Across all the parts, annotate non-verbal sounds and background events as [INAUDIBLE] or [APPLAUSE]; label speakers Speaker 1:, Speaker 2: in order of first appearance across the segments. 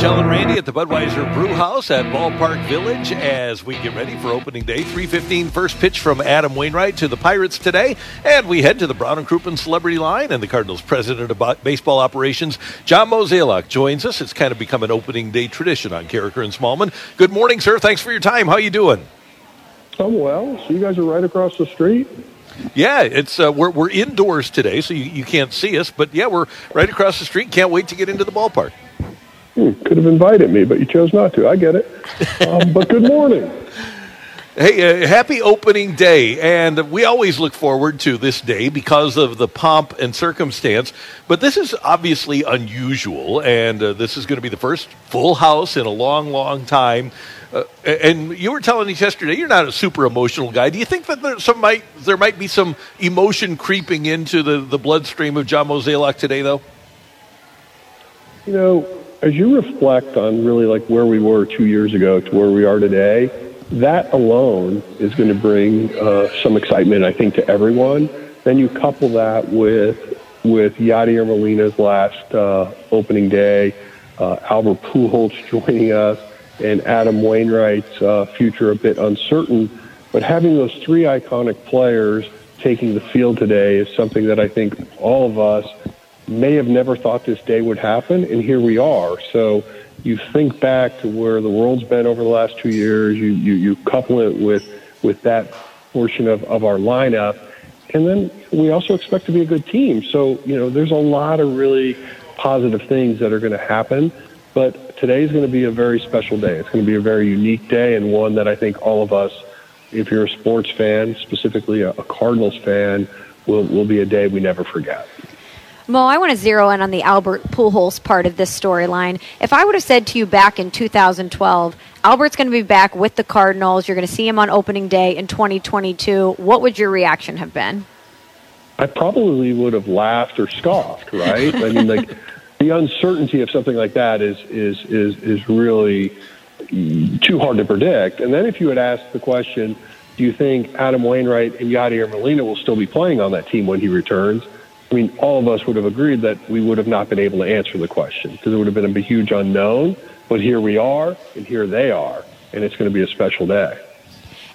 Speaker 1: Michelle and Randy at the Budweiser Brew House at Ballpark Village as we get ready for opening day. 3:15 first pitch from Adam Wainwright to the Pirates today, and we head to the Brown and Crouppen Celebrity Line. And the Cardinals' president of baseball operations, John Mozeliak, joins us. It's kind of become an opening day tradition on Karraker and Smallman. Good morning, sir. Thanks for your time. How are you doing?
Speaker 2: I'm well. So you guys are right across the street.
Speaker 1: Yeah, it's uh, we're we're indoors today, so you, you can't see us. But yeah, we're right across the street. Can't wait to get into the ballpark.
Speaker 2: Hmm, could have invited me, but you chose not to. I get it. Um, but good morning.
Speaker 1: Hey, uh, happy opening day. And we always look forward to this day because of the pomp and circumstance. But this is obviously unusual. And uh, this is going to be the first full house in a long, long time. Uh, and you were telling us yesterday you're not a super emotional guy. Do you think that there, some might, there might be some emotion creeping into the, the bloodstream of John Mozeliak today, though?
Speaker 2: You know, as you reflect on really like where we were two years ago to where we are today, that alone is going to bring uh, some excitement, I think, to everyone. Then you couple that with with Yadier Molina's last uh, opening day, uh, Albert Pujols [LAUGHS] joining us, and Adam Wainwright's uh, future a bit uncertain. But having those three iconic players taking the field today is something that I think all of us may have never thought this day would happen, and here we are. So you think back to where the world's been over the last two years, you, you, you couple it with, with that portion of, of our lineup, and then we also expect to be a good team. So, you know, there's a lot of really positive things that are going to happen, but today is going to be a very special day. It's going to be a very unique day and one that I think all of us, if you're a sports fan, specifically a, a Cardinals fan, will, will be a day we never forget.
Speaker 3: Mo, I want to zero in on the Albert Pujols part of this storyline. If I would have said to you back in 2012, Albert's going to be back with the Cardinals, you're going to see him on opening day in 2022, what would your reaction have been?
Speaker 2: I probably would have laughed or scoffed, right? I mean, like the uncertainty of something like that is is is is really too hard to predict. And then if you had asked the question, do you think Adam Wainwright and Yadier Molina will still be playing on that team when he returns? I mean, all of us would have agreed that we would have not been able to answer the question because it would have been a huge unknown. But here we are, and here they are, and it's going to be a special day.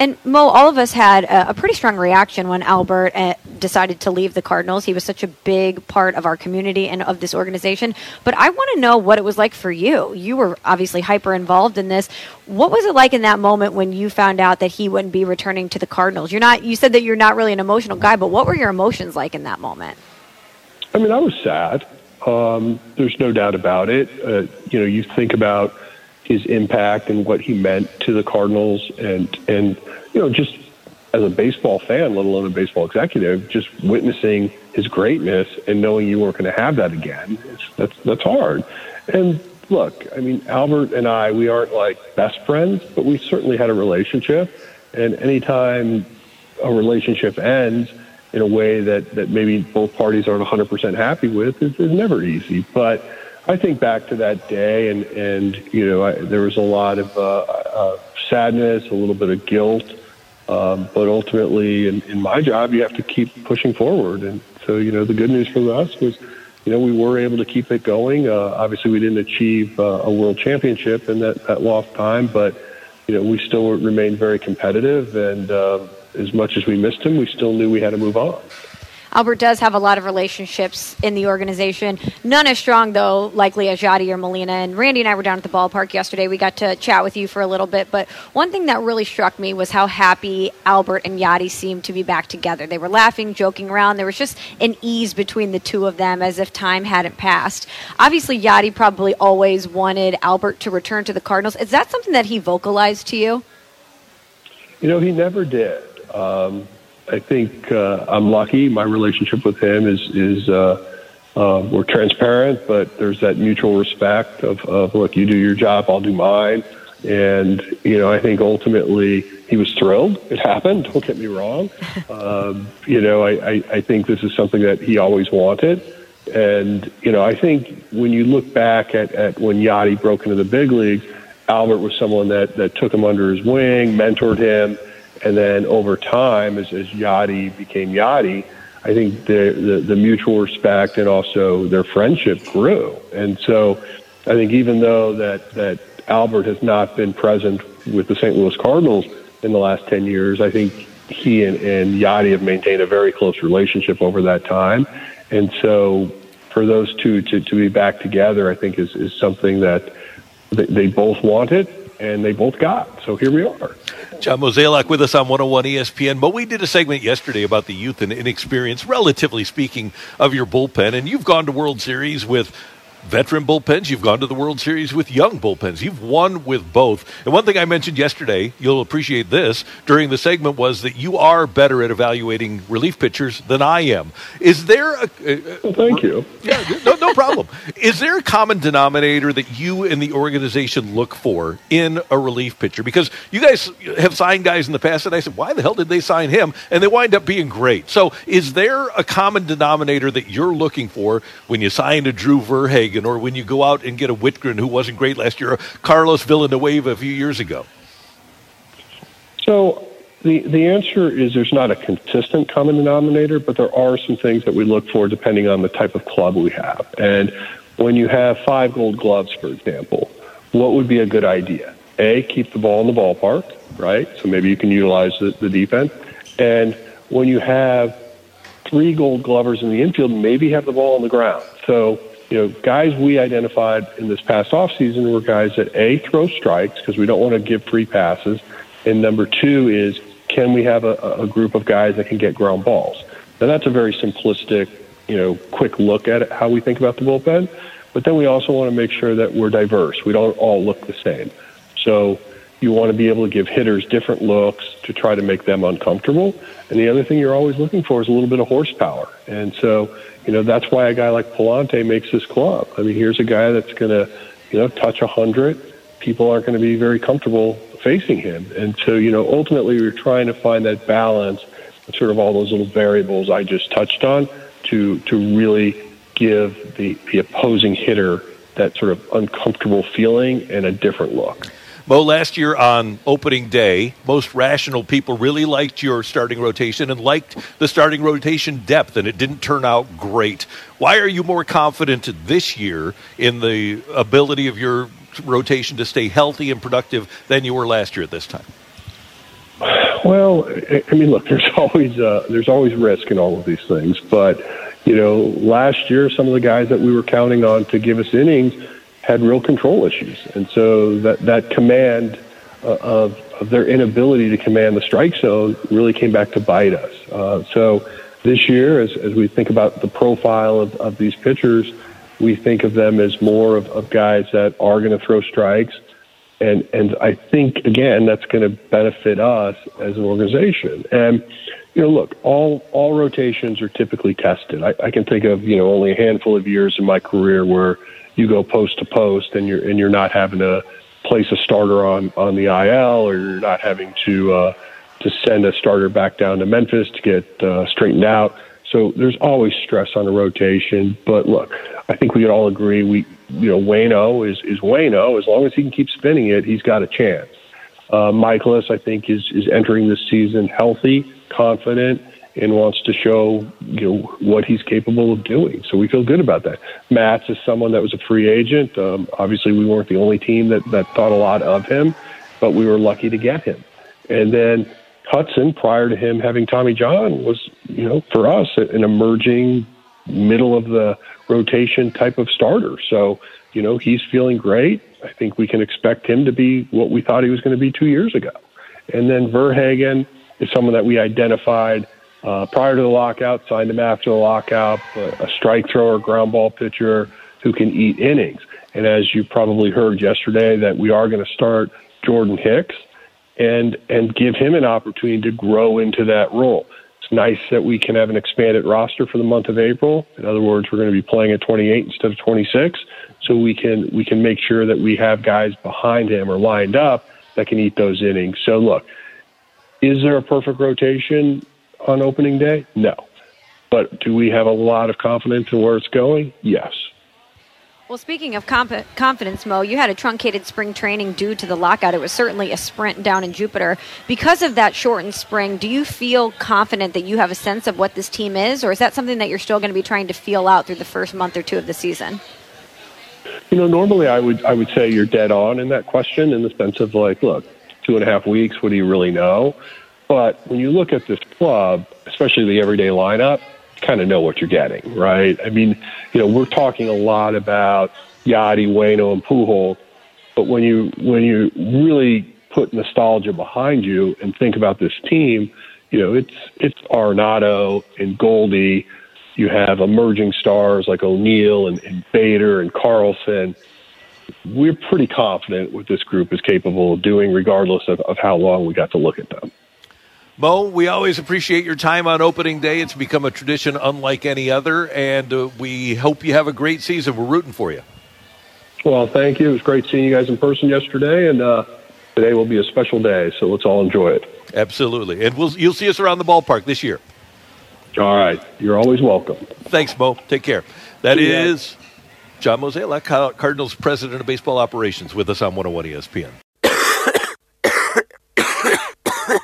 Speaker 3: And Mo, all of us had a, pretty strong reaction when Albert uh, decided to leave the Cardinals. He was such a big part of our community and of this organization. But I want to know what it was like for you. You were obviously hyper involved in this. What was it like in that moment when you found out that he wouldn't be returning to the Cardinals? You're not. You said that you're not really an emotional guy, but what were your emotions like in that moment?
Speaker 2: I mean, I was sad. Um, there's no doubt about it. Uh, you know, you think about his impact and what he meant to the Cardinals, and and you know, just as a baseball fan, let alone a baseball executive, just witnessing his greatness and knowing you weren't going to have that again, that's that's hard. And look, I mean, Albert and I, we aren't like best friends, but we certainly had a relationship. And anytime a relationship ends, in a way that, that maybe both parties aren't 100% happy with is, is never easy. But I think back to that day, and, and you know, I, there was a lot of uh, uh, sadness, a little bit of guilt. Um, but ultimately, in, in my job, you have to keep pushing forward. And so, you know, the good news for us was, you know, we were able to keep it going. Uh, obviously, we didn't achieve uh, a world championship in that, that lost time, but, you know, we still remained very competitive and, uh, as much as we missed him, we still knew we had to move on.
Speaker 3: Albert does have a lot of relationships in the organization. None as strong, though, likely as Yadier Molina. And Randy and I were down at the ballpark yesterday. We got to chat with you for a little bit. But one thing that really struck me was how happy Albert and Yadi seemed to be back together. They were laughing, joking around. There was just an ease between the two of them as if time hadn't passed. Obviously, Yadi probably always wanted Albert to return to the Cardinals. Is that something that he vocalized to you?
Speaker 2: You know, he never did. Um, I think uh, I'm lucky. My relationship with him is is uh, uh, we're transparent, but there's that mutual respect of, of look, you do your job, I'll do mine, and you know I think ultimately he was thrilled. It happened. Don't get me wrong. [LAUGHS] Um, you know I, I, I think this is something that he always wanted, And, you know, I think when you look back at, at when Yadi broke into the big leagues, Albert was someone that, that took him under his wing, mentored him, and then over time, as, as Yadi became Yadi, I think the, the, the mutual respect and also their friendship grew. And so I think even though that, that Albert has not been present with the St. Louis Cardinals in the last 10 years, I think he and, and Yadi have maintained a very close relationship over that time. And so for those two to, to be back together, I think is, is something that they both wanted and they both got. So here we are.
Speaker 1: John Mozeliak with us on 101 ESPN. But we did a segment yesterday about the youth and inexperience, relatively speaking, of your bullpen. And you've gone to World Series with veteran bullpens. You've gone to the World Series with young bullpens. You've won with both. And one thing I mentioned yesterday, you'll appreciate this during the segment, was that you are better at evaluating relief pitchers than I am. Is there a.
Speaker 2: well, thank you.
Speaker 1: Yeah, no, no problem. [LAUGHS] Is there a common denominator that you and the organization look for in a relief pitcher? Because you guys have signed guys in the past, and I said, why the hell did they sign him? And they wind up being great. So is there a common denominator that you're looking for when you sign a Drew Verhagen? Or when you go out and get a Wittgren who wasn't great last year, or Carlos Villanueva a few years ago?
Speaker 2: So the the answer is there's not a consistent common denominator, but there are some things that we look for depending on the type of club we have. And when you have five Gold Gloves, for example, what would be a good idea? A, keep the ball in the ballpark, right? So maybe you can utilize the, the defense. And when you have three Gold Glovers in the infield, maybe have the ball on the ground. So you know, guys we identified in this past offseason were guys that A, throw strikes because we don't want to give free passes. And number two is, can we have a, a group of guys that can get ground balls? Now, that's a very simplistic, you know, quick look at it, how we think about the bullpen. But then we also want to make sure that we're diverse. We don't all look the same. So you want to be able to give hitters different looks to try to make them uncomfortable. And the other thing you're always looking for is a little bit of horsepower. And so you know, that's why a guy like Pallante makes this club. I mean, here's a guy that's going to, you know, touch a 100. People aren't going to be very comfortable facing him. And so, you know, ultimately we're trying to find that balance, sort of all those little variables I just touched on to, to really give the, the opposing hitter that sort of uncomfortable feeling and a different look.
Speaker 1: Mo, last year on opening day, most rational people really liked your starting rotation and liked the starting rotation depth, and it didn't turn out great. Why are you more confident this year in the ability of your rotation to stay healthy and productive than you were last year at this time?
Speaker 2: Well, I mean, look, there's [LAUGHS] always uh, there's always risk in all of these things, but you know, last year some of the guys that we were counting on to give us innings had real control issues, and so that that command uh, of of their inability to command the strike zone really came back to bite us. Uh, so this year, as as we think about the profile of, of these pitchers, we think of them as more of, of guys that are going to throw strikes. And, and I think, again, that's going to benefit us as an organization. And, you know, look, all, all rotations are typically tested. I, I can think of, you know, only a handful of years in my career where you go post to post and you're and you're not having to place a starter on on the IL or you're not having to uh, to send a starter back down to Memphis to get uh, straightened out. So there's always stress on a rotation. But look, I think we can all agree we you know Waino is is Waino. As long as he can keep spinning it, he's got a chance. Uh, Mikolas, I think, is is entering this season healthy, confident, and wants to show you know what he's capable of doing. So we feel good about that. Matz is someone that was a free agent. Um, obviously, we weren't the only team that that thought a lot of him, but we were lucky to get him. And then Hudson, prior to him having Tommy John, was you know for us an emerging middle of the rotation type of starter. So you know he's feeling great. I think we can expect him to be what we thought he was going to be two years ago. And then Verhagen is someone that we identified uh, prior to the lockout, signed him after the lockout, a strike thrower, ground ball pitcher who can eat innings. And as you probably heard yesterday, that we are going to start Jordan Hicks and and give him an opportunity to grow into that role. It's nice that we can have an expanded roster for the month of April. In other words, we're going to be playing at 28 instead of 26, so we can we can make sure that we have guys behind him or lined up that can eat those innings. So look, is there a perfect rotation? On opening day? No. But do we have a lot of confidence in where it's going? Yes.
Speaker 3: Well, speaking of comp- confidence, Mo, you had a truncated spring training due to the lockout. It was certainly a sprint down in Jupiter. Because of that shortened spring, do you feel confident that you have a sense of what this team is, or is that something that you're still going to be trying to feel out through the first month or two of the season?
Speaker 2: You know, normally I would I would say you're dead on in that question in the sense of like, look, two and a half weeks, what do you really know? But when you look at this club, especially the everyday lineup, kind of know what you're getting, right? I mean, you know, we're talking a lot about Yadi, Waino, and Pujol, but when you when you really put nostalgia behind you and think about this team, you know, it's it's Arenado and Goldie. You have emerging stars like O'Neill and, and Bader and Carlson. We're pretty confident what this group is capable of doing, regardless of, of how long we got to look at them.
Speaker 1: Mo, we always appreciate your time on opening day. It's become a tradition unlike any other, and uh, we hope you have a great season. We're rooting for you.
Speaker 2: Well, thank you. It was great seeing you guys in person yesterday, and uh, today will be a special day, so let's all enjoy it.
Speaker 1: Absolutely. And we'll, you'll see us around the ballpark this year.
Speaker 2: All right. You're always welcome.
Speaker 1: Thanks, Mo. Take care. That is John Mozeliak, Cardinals President of Baseball Operations, with us on 101 ESPN.